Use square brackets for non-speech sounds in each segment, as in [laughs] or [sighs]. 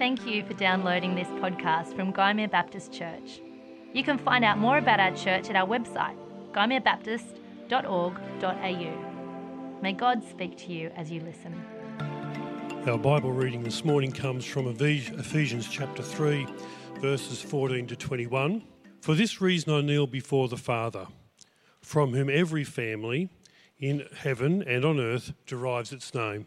Thank you for downloading this podcast from Gymea Baptist Church. You can find out more about our church at our website, gymeabaptist.org.au. May God speak to you as you listen. Our Bible reading this morning comes from Ephesians chapter 3, verses 14 to 21. For this reason I kneel before the Father, from whom every family in heaven and on earth derives its name.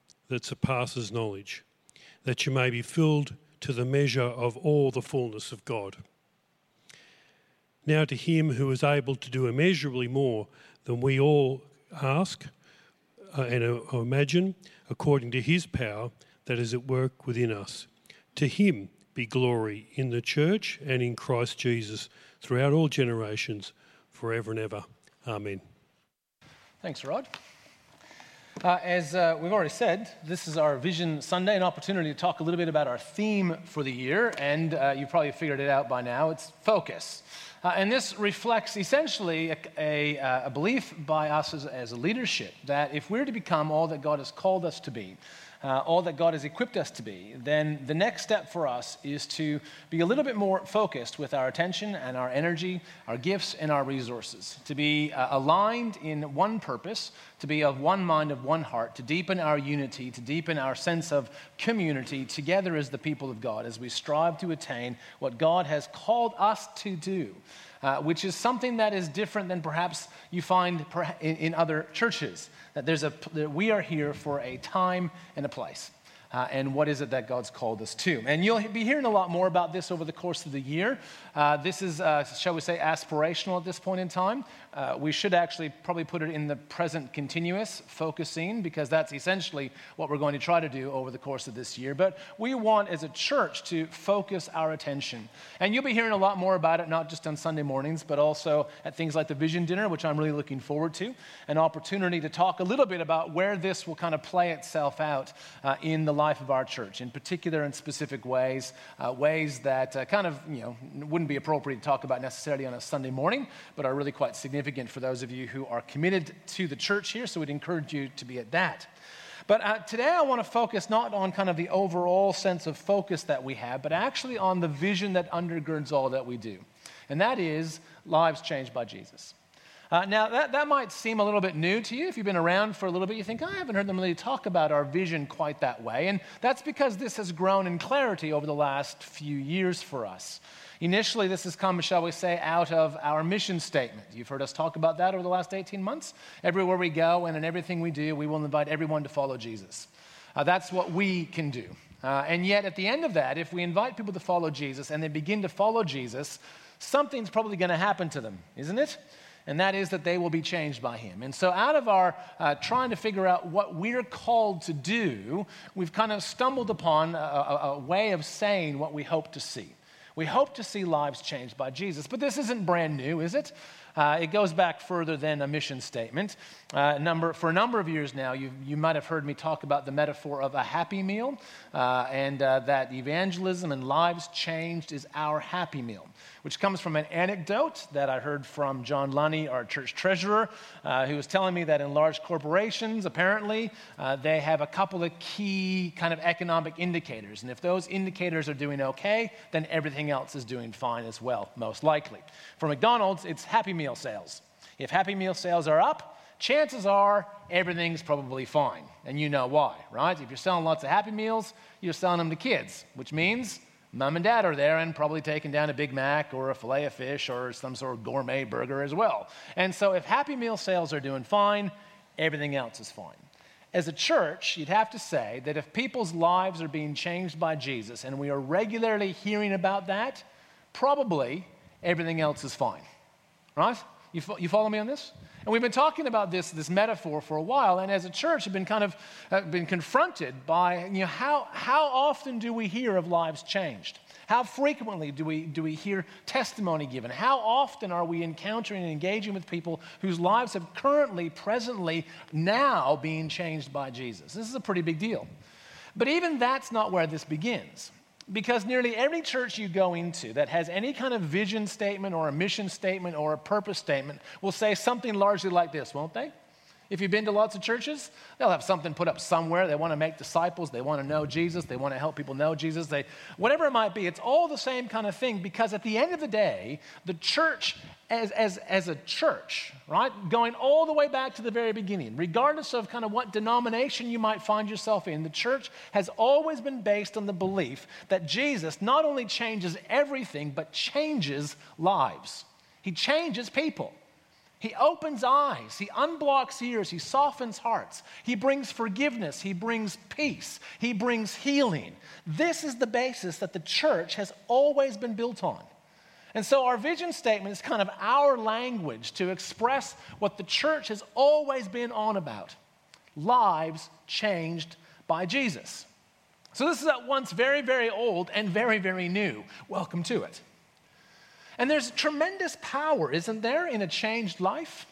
that surpasses knowledge, that you may be filled to the measure of all the fullness of God. Now, to him who is able to do immeasurably more than we all ask uh, and uh, imagine, according to his power that is at work within us, to him be glory in the church and in Christ Jesus throughout all generations, forever and ever. Amen. Thanks, Rod. Uh, as uh, we've already said, this is our Vision Sunday, an opportunity to talk a little bit about our theme for the year, and uh, you've probably figured it out by now. It's focus. Uh, and this reflects essentially a, a, uh, a belief by us as, as, a leadership that if we're to become all that God has called us to be, uh, all that God has equipped us to be, then the next step for us is to be a little bit more focused with our attention and our energy, our gifts and our resources, to be uh, aligned in one purpose, to be of one mind, of one heart, to deepen our unity, to deepen our sense of community together as the people of God, as we strive to attain what God has called us to do. Uh, which is something that is different than perhaps you find in, in other churches. That, there's a, that we are here for a time and a place uh, and what is it that God's called us to. And you'll be hearing a lot more about this over the course of the year. Uh, this is, uh, shall we say, aspirational at this point in time. Uh, we should actually probably put it in the present continuous, focusing, because that's essentially what we're going to try to do over the course of this year. But we want, as a church, to focus our attention. And you'll be hearing a lot more about it, not just on Sunday mornings, but also at things like the Vision Dinner, which I'm really looking forward to. An opportunity to talk a little bit about where this will kind of play itself out uh, in the life of our church, in particular in specific ways, uh, ways that uh, kind of, you know, wouldn't be appropriate to talk about necessarily on a Sunday morning, but are really quite significant for those of you who are committed to the church here. So we'd encourage you to be at that. But uh, today I want to focus not on kind of the overall sense of focus that we have, but actually on the vision that undergirds all that we do. And that is lives changed by Jesus. Uh, now, that, that might seem a little bit new to you. If you've been around for a little bit, you think, I haven't heard them really talk about our vision quite that way. And that's because this has grown in clarity over the last few years for us. Initially, this has come, shall we say, out of our mission statement. You've heard us talk about that over the last 18 months. Everywhere we go and in everything we do, we will invite everyone to follow Jesus. Uh, that's what we can do. Uh, and yet, at the end of that, if we invite people to follow Jesus and they begin to follow Jesus, something's probably going to happen to them, isn't it? and that is that they will be changed by him. And so, out of our uh, trying to figure out what we're called to do, we've kind of stumbled upon a, a, a way of saying what we hope to see. We hope to see lives changed by Jesus. But this isn't brand new, is it? Uh, it goes back further than a mission statement. Uh, number, for a number of years now, you, you might have heard me talk about the metaphor of a happy meal, uh, and uh, that evangelism and lives changed is our happy meal, which comes from an anecdote that I heard from John Lunny, our church treasurer, uh, who was telling me that in large corporations, apparently, uh, they have a couple of key kind of economic indicators. And if those indicators are doing okay, then everything else is doing fine as well, most likely. For McDonald's, it's happy meal sales. If happy meal sales are up, chances are everything's probably fine. And you know why, right? If you're selling lots of Happy Meals, you're selling them to kids, which means mom and dad are there and probably taking down a Big Mac or a filet of fish or some sort of gourmet burger as well. And so if Happy Meal sales are doing fine, everything else is fine. As a church, you'd have to say that if people's lives are being changed by Jesus and we are regularly hearing about that, probably everything else is fine, right? You, fo- you follow me on this? And we've been talking about this, this metaphor for a while, and as a church, have been kind of uh, been confronted by you know, how, how often do we hear of lives changed? How frequently do we, do we hear testimony given? How often are we encountering and engaging with people whose lives have currently, presently, now being changed by Jesus? This is a pretty big deal. But even that's not where this begins. Because nearly every church you go into that has any kind of vision statement or a mission statement or a purpose statement will say something largely like this, won't they? If you've been to lots of churches, they'll have something put up somewhere. They want to make disciples, they want to know Jesus, they want to help people know Jesus, they whatever it might be, it's all the same kind of thing because at the end of the day, the church as, as, as a church, right, going all the way back to the very beginning, regardless of kind of what denomination you might find yourself in, the church has always been based on the belief that Jesus not only changes everything, but changes lives. He changes people. He opens eyes, he unblocks ears, he softens hearts, he brings forgiveness, he brings peace, he brings healing. This is the basis that the church has always been built on. And so our vision statement is kind of our language to express what the church has always been on about lives changed by Jesus. So this is at once very, very old and very, very new. Welcome to it. And there's tremendous power, isn't there, in a changed life?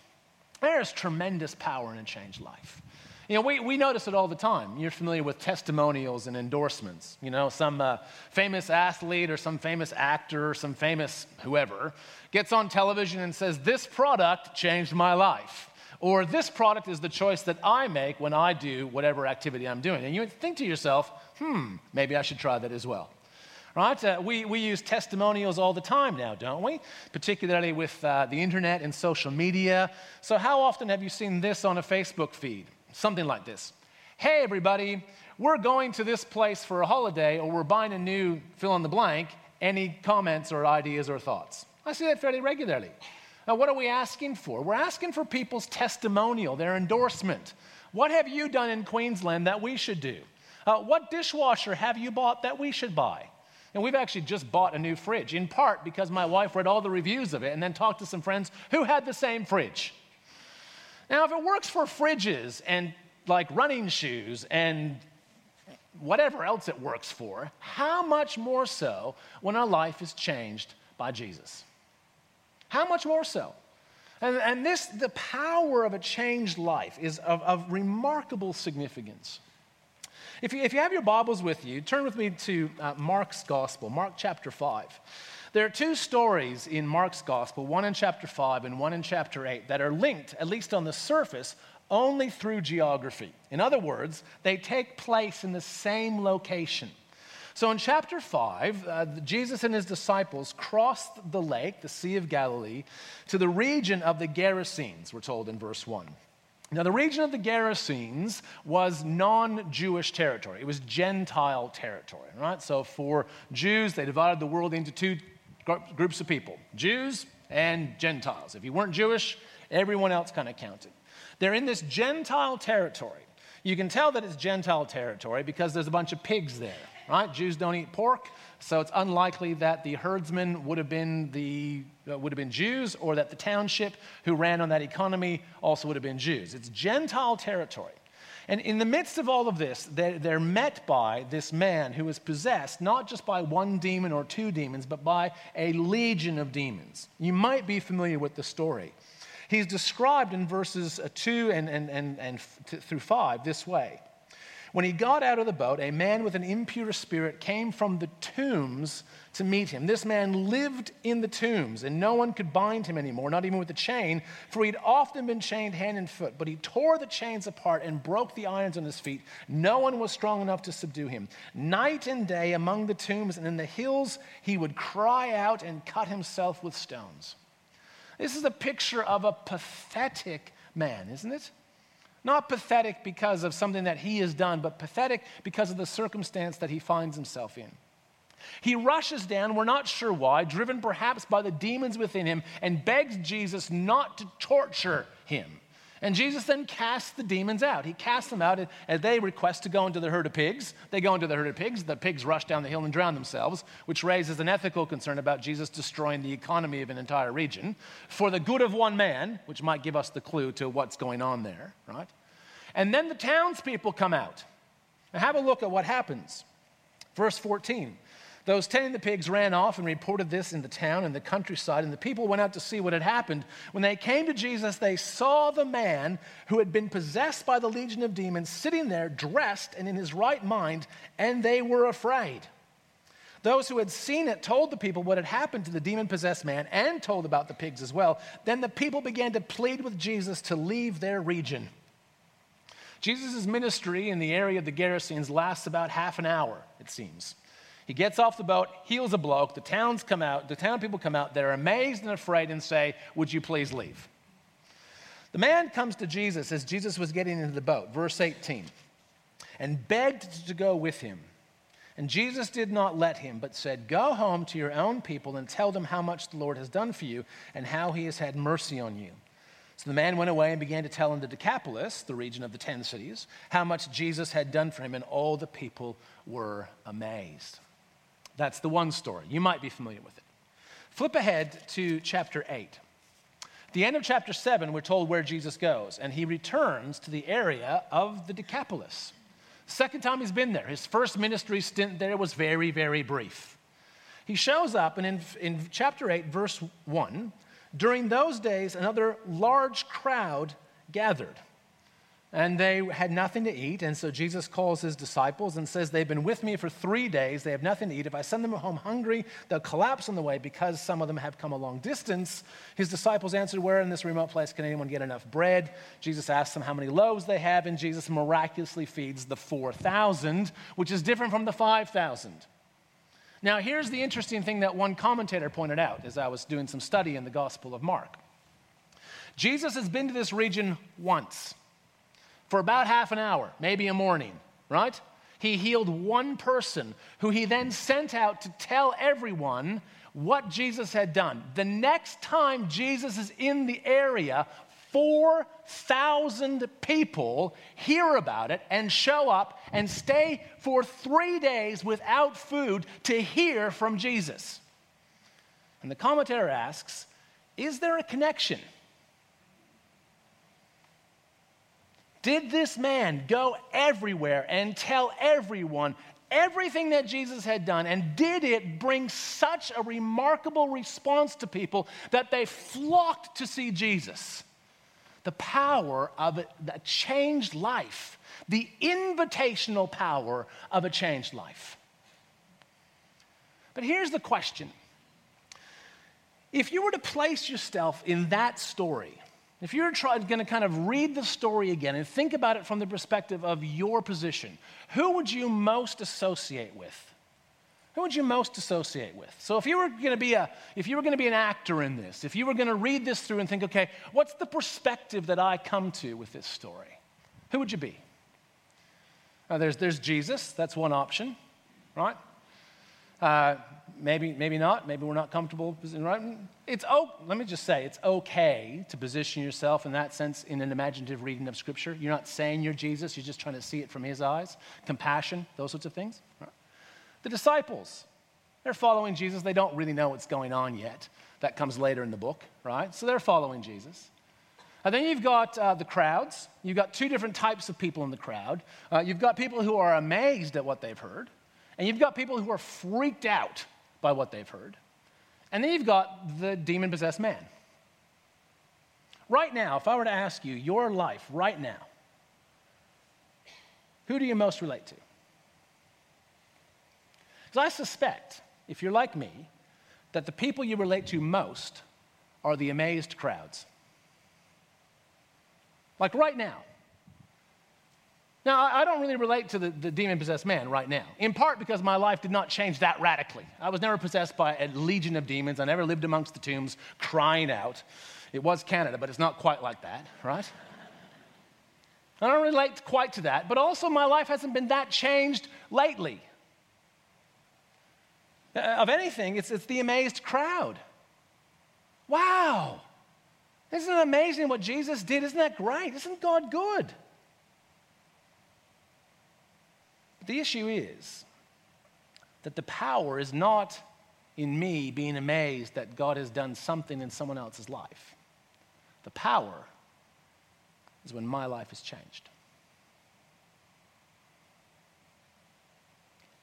There's tremendous power in a changed life. You know, we, we notice it all the time. You're familiar with testimonials and endorsements. You know, some uh, famous athlete or some famous actor or some famous whoever gets on television and says, This product changed my life. Or this product is the choice that I make when I do whatever activity I'm doing. And you think to yourself, hmm, maybe I should try that as well right? Uh, we, we use testimonials all the time now, don't we? Particularly with uh, the internet and social media. So, how often have you seen this on a Facebook feed? Something like this Hey, everybody, we're going to this place for a holiday, or we're buying a new fill in the blank. Any comments or ideas or thoughts? I see that fairly regularly. Now, what are we asking for? We're asking for people's testimonial, their endorsement. What have you done in Queensland that we should do? Uh, what dishwasher have you bought that we should buy? And we've actually just bought a new fridge, in part because my wife read all the reviews of it and then talked to some friends who had the same fridge. Now, if it works for fridges and like running shoes and whatever else it works for, how much more so when our life is changed by Jesus? How much more so? And, and this, the power of a changed life is of, of remarkable significance. If you, if you have your Bibles with you, turn with me to uh, Mark's Gospel, Mark chapter 5. There are two stories in Mark's Gospel, one in chapter 5 and one in chapter 8, that are linked, at least on the surface, only through geography. In other words, they take place in the same location. So in chapter 5, uh, Jesus and his disciples crossed the lake, the Sea of Galilee, to the region of the Gerasenes, we're told in verse 1. Now, the region of the Gerasenes was non Jewish territory, it was Gentile territory, right? So, for Jews, they divided the world into two groups of people Jews and Gentiles. If you weren't Jewish, everyone else kind of counted. They're in this Gentile territory. You can tell that it's Gentile territory because there's a bunch of pigs there, right? Jews don't eat pork, so it's unlikely that the herdsmen would have been the uh, would have been Jews or that the township who ran on that economy also would have been Jews. It's Gentile territory. And in the midst of all of this, they're, they're, met by this man who is possessed not just by one demon or two demons, but by a legion of demons. You might be familiar with the story. He's described in verses uh, 2 and, and, and, and through 5 this way when he got out of the boat, a man with an impure spirit came from the tombs to meet him. This man lived in the tombs, and no one could bind him anymore, not even with a chain, for he'd often been chained hand and foot. But he tore the chains apart and broke the irons on his feet. No one was strong enough to subdue him. Night and day among the tombs and in the hills, he would cry out and cut himself with stones. This is a picture of a pathetic man, isn't it? Not pathetic because of something that he has done, but pathetic because of the circumstance that he finds himself in. He rushes down, we're not sure why, driven perhaps by the demons within him, and begs Jesus not to torture him. And Jesus then casts the demons out. He casts them out as they request to go into the herd of pigs. They go into the herd of pigs. The pigs rush down the hill and drown themselves, which raises an ethical concern about Jesus destroying the economy of an entire region for the good of one man, which might give us the clue to what's going on there, right? And then the townspeople come out. And have a look at what happens. Verse 14. Those tending the pigs ran off and reported this in the town and the countryside, and the people went out to see what had happened. When they came to Jesus, they saw the man who had been possessed by the legion of demons sitting there, dressed and in his right mind, and they were afraid. Those who had seen it told the people what had happened to the demon possessed man and told about the pigs as well. Then the people began to plead with Jesus to leave their region. Jesus' ministry in the area of the Gerasenes lasts about half an hour, it seems. He gets off the boat, heals a bloke, the towns come out, the town people come out, they're amazed and afraid and say, Would you please leave? The man comes to Jesus as Jesus was getting into the boat, verse 18, and begged to go with him. And Jesus did not let him, but said, Go home to your own people and tell them how much the Lord has done for you and how he has had mercy on you. So the man went away and began to tell in the Decapolis, the region of the ten cities, how much Jesus had done for him, and all the people were amazed. That's the one story. You might be familiar with it. Flip ahead to chapter 8. the end of chapter 7, we're told where Jesus goes, and he returns to the area of the Decapolis. Second time he's been there. His first ministry stint there was very, very brief. He shows up, and in, in chapter 8, verse 1, during those days, another large crowd gathered. And they had nothing to eat. And so Jesus calls his disciples and says, They've been with me for three days. They have nothing to eat. If I send them home hungry, they'll collapse on the way because some of them have come a long distance. His disciples answered, Where in this remote place can anyone get enough bread? Jesus asks them how many loaves they have, and Jesus miraculously feeds the 4,000, which is different from the 5,000. Now, here's the interesting thing that one commentator pointed out as I was doing some study in the Gospel of Mark. Jesus has been to this region once for about half an hour, maybe a morning, right? He healed one person who he then sent out to tell everyone what Jesus had done. The next time Jesus is in the area, 4,000 people hear about it and show up and stay for three days without food to hear from Jesus. And the commentator asks Is there a connection? Did this man go everywhere and tell everyone everything that Jesus had done? And did it bring such a remarkable response to people that they flocked to see Jesus? The power of a, changed life, the invitational power of a changed life. But here's the question if you were to place yourself in that story, if you're going to kind of read the story again and think about it from the perspective of your position, who would you most associate with? Who would you most associate with? So if you were going to be a if you were going to be an actor in this, if you were going to read this through and think, okay, what's the perspective that I come to with this story? Who would you be? Now, there's, there's Jesus, that's one option, right? Uh, maybe, maybe not. Maybe we're not comfortable. Right? It's oh, let me just say, it's okay to position yourself in that sense in an imaginative reading of Scripture. You're not saying you're Jesus. You're just trying to see it from His eyes. Compassion, those sorts of things. The disciples, they're following Jesus. They don't really know what's going on yet. That comes later in the book, right? So they're following Jesus. And then you've got uh, the crowds. You've got two different types of people in the crowd. Uh, you've got people who are amazed at what they've heard. And you've got people who are freaked out by what they've heard. And then you've got the demon possessed man. Right now, if I were to ask you your life right now, who do you most relate to? Because I suspect, if you're like me, that the people you relate to most are the amazed crowds. Like right now, now, I don't really relate to the, the demon possessed man right now, in part because my life did not change that radically. I was never possessed by a legion of demons. I never lived amongst the tombs crying out. It was Canada, but it's not quite like that, right? I don't relate quite to that, but also my life hasn't been that changed lately. Uh, of anything, it's, it's the amazed crowd. Wow, Isn't it amazing what Jesus did? Isn't that great? Isn't God good? But the issue is that the power is not in me being amazed that God has done something in someone else's life. The power is when my life is changed.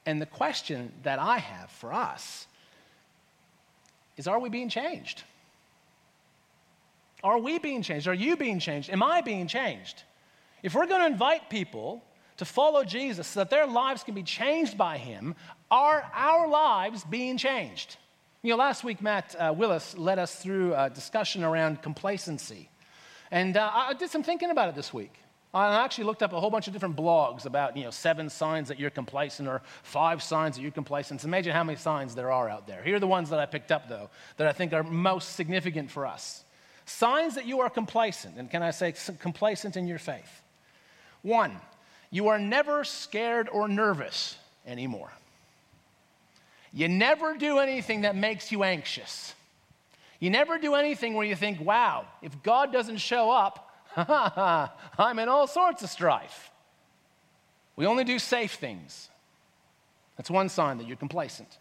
And the question that I have for us is are we being changed? Are we being changed? Are you being changed? Am I being changed? If we're going to invite people to follow Jesus so that their lives can be changed by him, are our lives being changed? You know, last week, Matt uh, Willis led us through a discussion around complacency. And uh, I did some thinking about it this week. I actually looked up a whole bunch of different blogs about, you know, seven signs that you're complacent or five signs that you're complacent. So imagine how many signs there are out there. Here are the ones that I picked up, though, that I think are most significant for us. Signs that you are complacent, and can I say complacent in your faith? One, you are never scared or nervous anymore. You never do anything that makes you anxious. You never do anything where you think, wow, if God doesn't show up, [laughs] I'm in all sorts of strife. We only do safe things. That's one sign that you're complacent.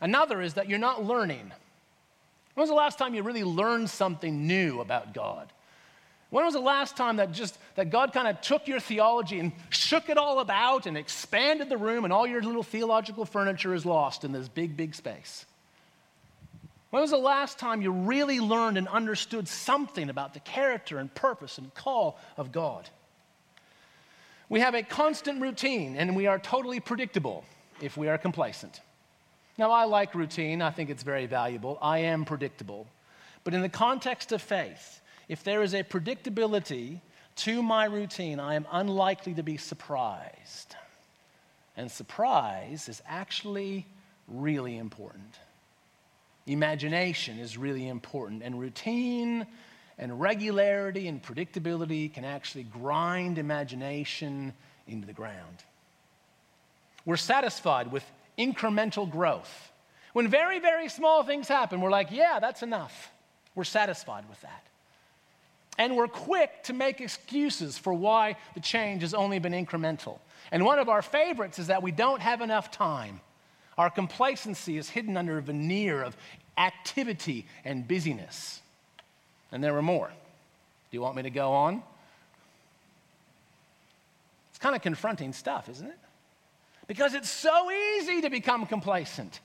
Another is that you're not learning. When was the last time you really learned something new about God? When was the last time that just that God kind of took your theology and shook it all about and expanded the room and all your little theological furniture is lost in this big, big space? When was the last time you really learned and understood something about the character and purpose and call of God? We have a constant routine and we are totally predictable if we are complacent. Now, I like routine, I think it's very valuable. I am predictable. But in the context of faith, if there is a predictability to my routine, I am unlikely to be surprised. And surprise is actually really important. Imagination is really important, and routine and regularity and predictability can actually grind imagination into the ground. We're satisfied with incremental growth. When very, very small things happen, we're like, yeah, that's enough. We're satisfied with that. And we're quick to make excuses for why the change has only been incremental. And one of our favorites is that we don't have enough time. Our complacency is hidden under a veneer of activity and busyness. And there were more. Do you want me to go on? It's kind of confronting stuff, isn't it? Because it's so easy to become complacent.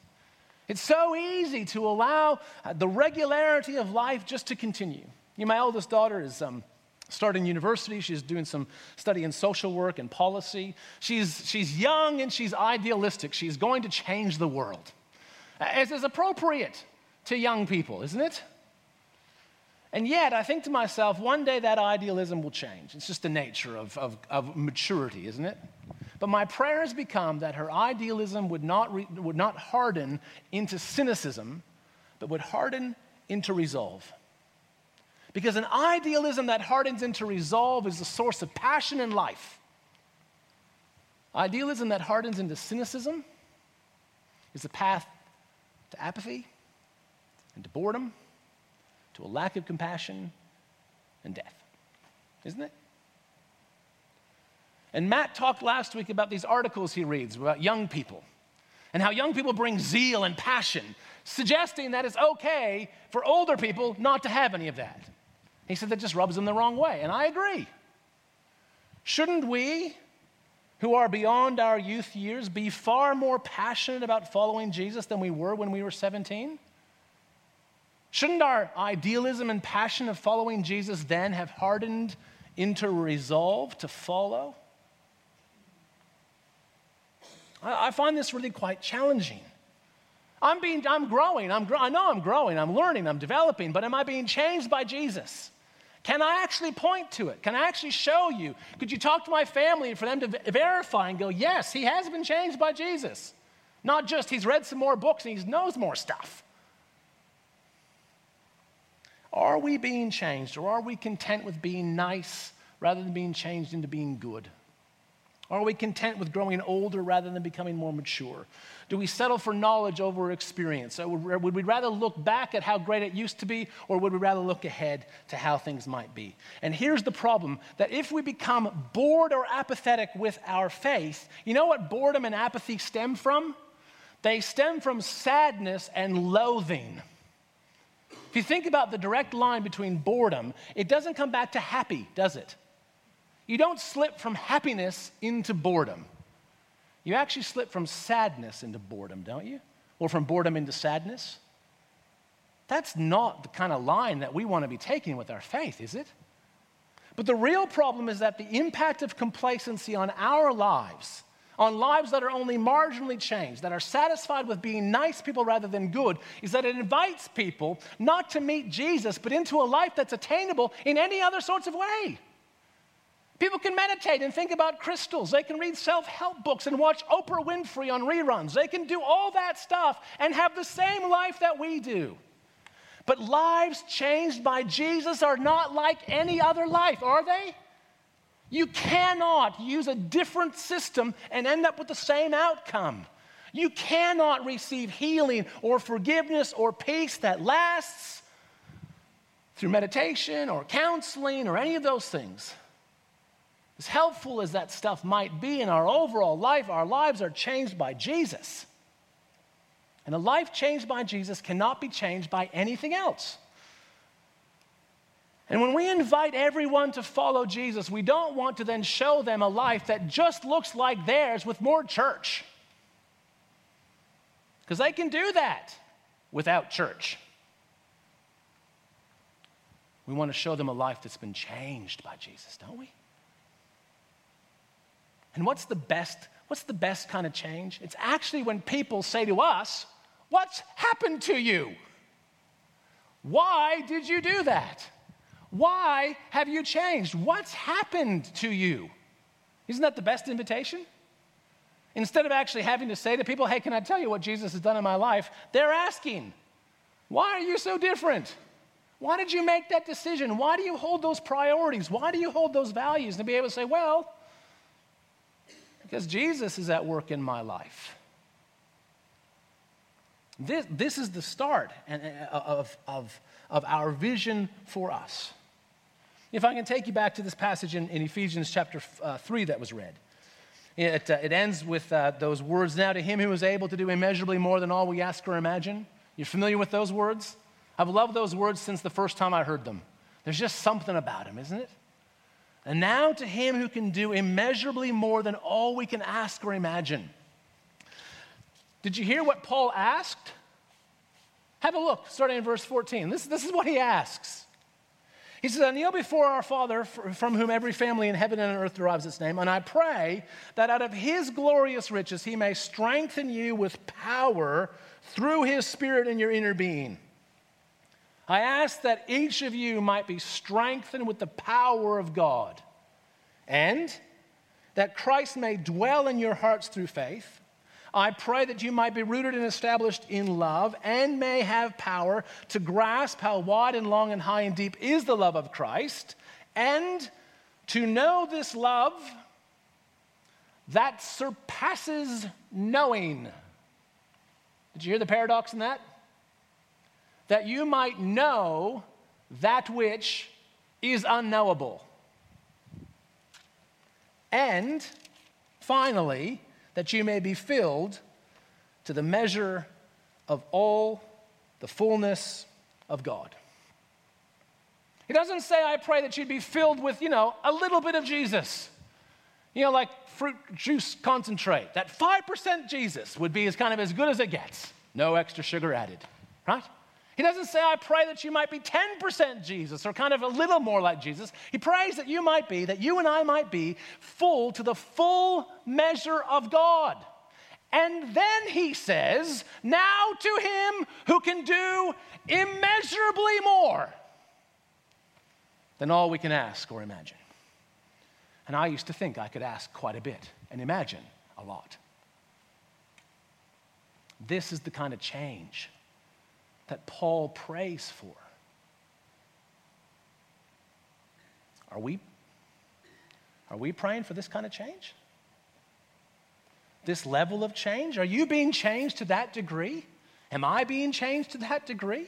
It's so easy to allow uh, the regularity of life just to continue. You know, my eldest daughter is um, starting university. She's doing some study in social work and policy. She's, she's young and she's idealistic. She's going to change the world, as is appropriate to young people, isn't it? And yet, I think to myself, one day that idealism will change. It's just the nature of, of, of maturity, isn't it? But my prayer has become that her idealism would not, re, would not harden into cynicism, but would harden into resolve. Because an idealism that hardens into resolve is the source of passion in life. Idealism that hardens into cynicism is the path to apathy and to boredom, to a lack of compassion and death. Isn't it? And Matt talked last week about these articles he reads about young people and how young people bring zeal and passion, suggesting that it's okay for older people not to have any of that. He said that just rubs them the wrong way. And I agree. Shouldn't we, who are beyond our youth years, be far more passionate about following Jesus than we were when we were 17? Shouldn't our idealism and passion of following Jesus then have hardened into resolve to follow? I, find this really quite challenging. I'm, being, I'm growing. I'm, I know I'm growing. I'm learning. I'm developing. But am I being changed by Jesus? Can I actually point to it? Can I actually show you? Could you talk to my family for them to verify and go, yes, he has been changed by Jesus? Not just he's read some more books and he knows more stuff. Are we being changed or are we content with being nice rather than being changed into being good? Are we content with growing older rather than becoming more mature? Do we settle for knowledge over experience? Would we rather look back at how great it used to be, or would we rather look ahead to how things might be? And here's the problem that if we become bored or apathetic with our faith, you know what boredom and apathy stem from? They stem from sadness and loathing. If you think about the direct line between boredom, it doesn't come back to happy, does it? You don't slip from happiness into boredom. You actually slip from sadness into boredom, don't you? Or from boredom into sadness. That's not the kind of line that we want to be taking with our faith, is it? But the real problem is that the impact of complacency on our lives, on lives that are only marginally changed, that are satisfied with being nice people rather than good, is that it invites people not to meet Jesus, but into a life that's attainable in any other sorts of way. People can meditate and think about crystals. They can read self help books and watch Oprah Winfrey on reruns. They can do all that stuff and have the same life that we do. But lives changed by Jesus are not like any other life, are they? You cannot use a different system and end up with the same outcome. You cannot receive healing or forgiveness or peace that lasts through meditation or counseling or any of those things. As helpful as that stuff might be in our overall life, our lives are changed by Jesus. And a life changed by Jesus cannot be changed by anything else. And when we invite everyone to follow Jesus, we don't want to then show them a life that just looks like theirs with more church. Because they can do that without church. We want to show them a life that's been changed by Jesus, don't we? And what's the best, what's the best kind of change? It's actually when people say to us, What's happened to you? Why did you do that? Why have you changed? What's happened to you? Isn't that the best invitation? Instead of actually having to say to people, Hey, can I tell you what Jesus has done in my life? They're asking, Why are you so different? Why did you make that decision? Why do you hold those priorities? Why do you hold those values? And to be able to say, Well, because Jesus is at work in my life. This, this is the start of, of, of our vision for us. If I can take you back to this passage in, in Ephesians chapter uh, 3 that was read. It, uh, it ends with uh, those words Now to him who is able to do immeasurably more than all we ask or imagine. You're familiar with those words? I've loved those words since the first time I heard them. There's just something about them, isn't it? And now to him who can do immeasurably more than all we can ask or imagine. Did you hear what Paul asked? Have a look, starting in verse 14. This, this is what he asks. He says, I kneel before our Father, from whom every family in heaven and on earth derives its name, and I pray that out of his glorious riches he may strengthen you with power through his Spirit in your inner being I ask that each of you might be strengthened with the power of God, and that Christ may dwell in your hearts through faith. I pray that you might be rooted and established in love and may have power to grasp how wide and long and high and deep is the love of Christ, and to know this love that surpasses knowing. Did you hear the paradox in that? That you might know that which is unknowable. And finally, that you may be filled to the measure of all the fullness of God. He doesn't say, I pray that you'd be filled with, you know, a little bit of Jesus. You know, like fruit juice concentrate. That 5% Jesus would be as kind of as good as it gets. No extra sugar added, right? He doesn't say, I pray that you might be 10% Jesus or kind of a little more like Jesus. He prays that you might be, that you and I might be full to the full measure of God. And then he says, Now to him who can do immeasurably more than all we can ask or imagine. And I used to think I could ask quite a bit and imagine a lot. This is the kind of change that Paul prays for. Are we, are we praying for this kind of change? this level of change? Are you being changed to that degree? Am I being changed to that degree?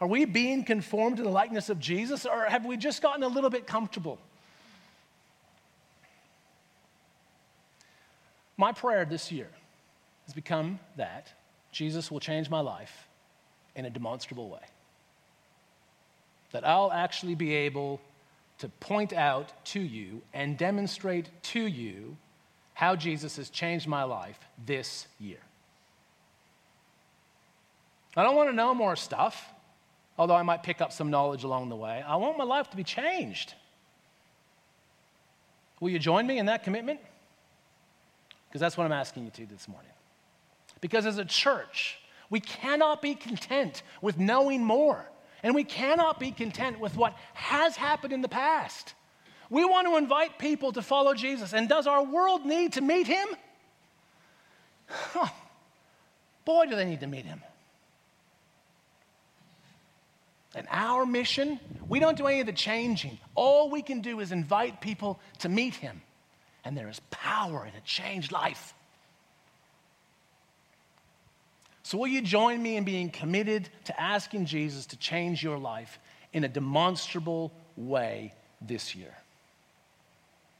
Are we being conformed to the likeness of Jesus, or have we just gotten a little bit comfortable? My prayer this year has become that Jesus will change my life in a demonstrable way. That I'll actually be able to point out to you and demonstrate to you how Jesus has changed my life this year. I don't want to know more stuff, although I might pick up some knowledge along the way. I want my life to be changed. Will you join me in that commitment? Because that's what I'm asking you to this morning. Because as a church, we cannot be content with knowing more. And we cannot be content with what has happened in the past. We want to invite people to follow Jesus. And does our world need to meet him? Huh. [sighs] Boy, do they need to meet him. And our mission, we don't do any of the changing. All we can do is invite people to meet him. And there is power in a changed life. So, will you join me in being committed to asking Jesus to change your life in a demonstrable way this year?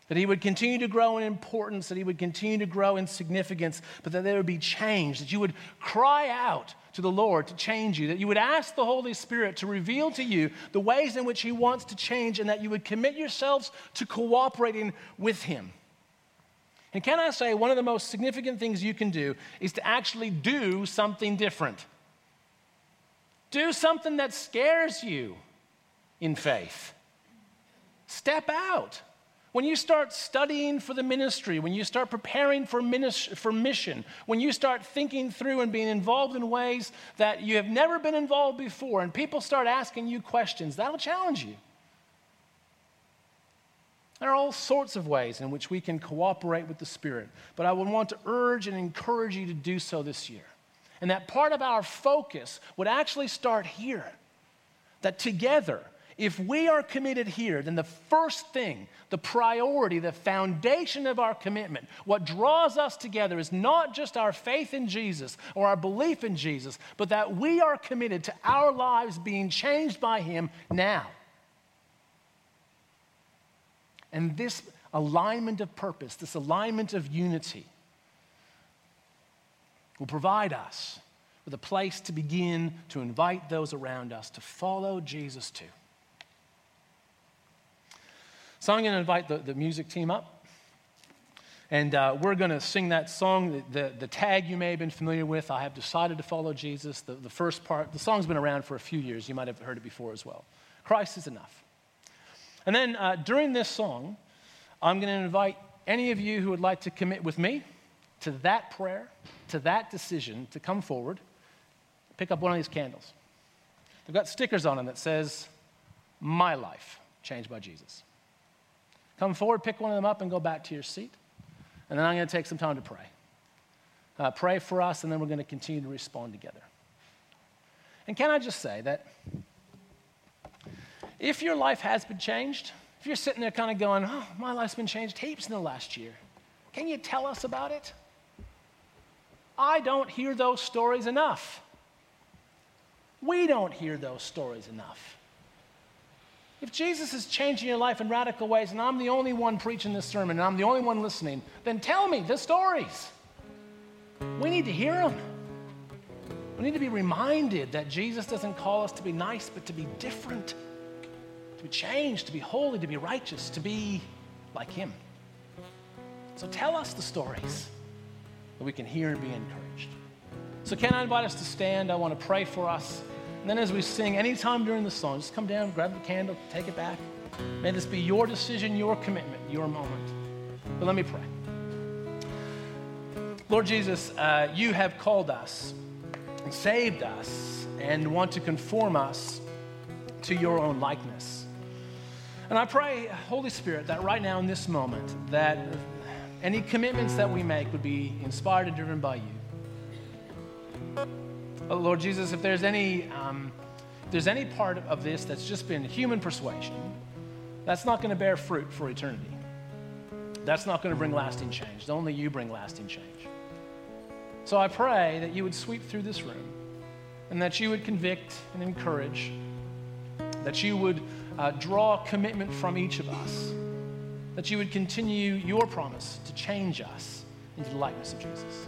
That he would continue to grow in importance, that he would continue to grow in significance, but that there would be change, that you would cry out to the Lord to change you, that you would ask the Holy Spirit to reveal to you the ways in which he wants to change, and that you would commit yourselves to cooperating with him. And can I say, one of the most significant things you can do is to actually do something different. Do something that scares you in faith. Step out. When you start studying for the ministry, when you start preparing for, for mission, when you start thinking through and being involved in ways that you have never been involved before, and people start asking you questions, that'll challenge you. There are all sorts of ways in which we can cooperate with the Spirit, but I would want to urge and encourage you to do so this year. And that part of our focus would actually start here. That together, if we are committed here, then the first thing, the priority, the foundation of our commitment, what draws us together is not just our faith in Jesus or our belief in Jesus, but that we are committed to our lives being changed by Him now. And this alignment of purpose, this alignment of unity, will provide us with a place to begin to invite those around us to follow Jesus too. So I'm going to invite the, the music team up. And uh, we're going to sing that song, the, the, the, tag you may have been familiar with, I have decided to follow Jesus. The, the first part, the song's been around for a few years. You might have heard it before as well. Christ is enough. And then uh, during this song, I'm going to invite any of you who would like to commit with me to that prayer, to that decision, to come forward, pick up one of these candles. They've got stickers on them that says, My life changed by Jesus. Come forward, pick one of them up, and go back to your seat. And then I'm going to take some time to pray. Uh, pray for us, and then we're going to continue to respond together. And can I just say that if your life has been changed, if you're sitting there kind of going, oh, my life's been changed heaps in the last year, can you tell us about it? I don't hear those stories enough. We don't hear those stories enough. If Jesus is changing your life in radical ways and I'm the only one preaching this sermon and I'm the only one listening, then tell me the stories. We need to hear them. We need to be reminded that Jesus doesn't call us to be nice, but to be different, be changed, to be holy, to be righteous, to be like Him. So tell us the stories that we can hear and be encouraged. So, can I invite us to stand? I want to pray for us. And then as we sing, anytime during the song, just come down, grab the candle, take it back. May this be your decision, your commitment, your moment. But let me pray. Lord Jesus, uh, you have called us and saved us and want to conform us to your own likeness. And I pray, Holy Spirit, that right now in this moment, that any commitments that we make would be inspired and driven by you. Oh, Lord Jesus, if there's any, um, if there's any part of this that's just been human persuasion, that's not going to bear fruit for eternity. That's not going to bring lasting change. Only you bring lasting change. So I pray that you would sweep through this room and that you would convict and encourage, that you would uh, draw commitment from each of us, that you would continue your promise to change us into the likeness of Jesus,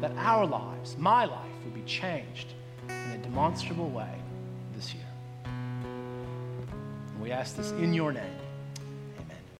that our lives, my life, would be changed in a demonstrable way this year. We ask this in your name.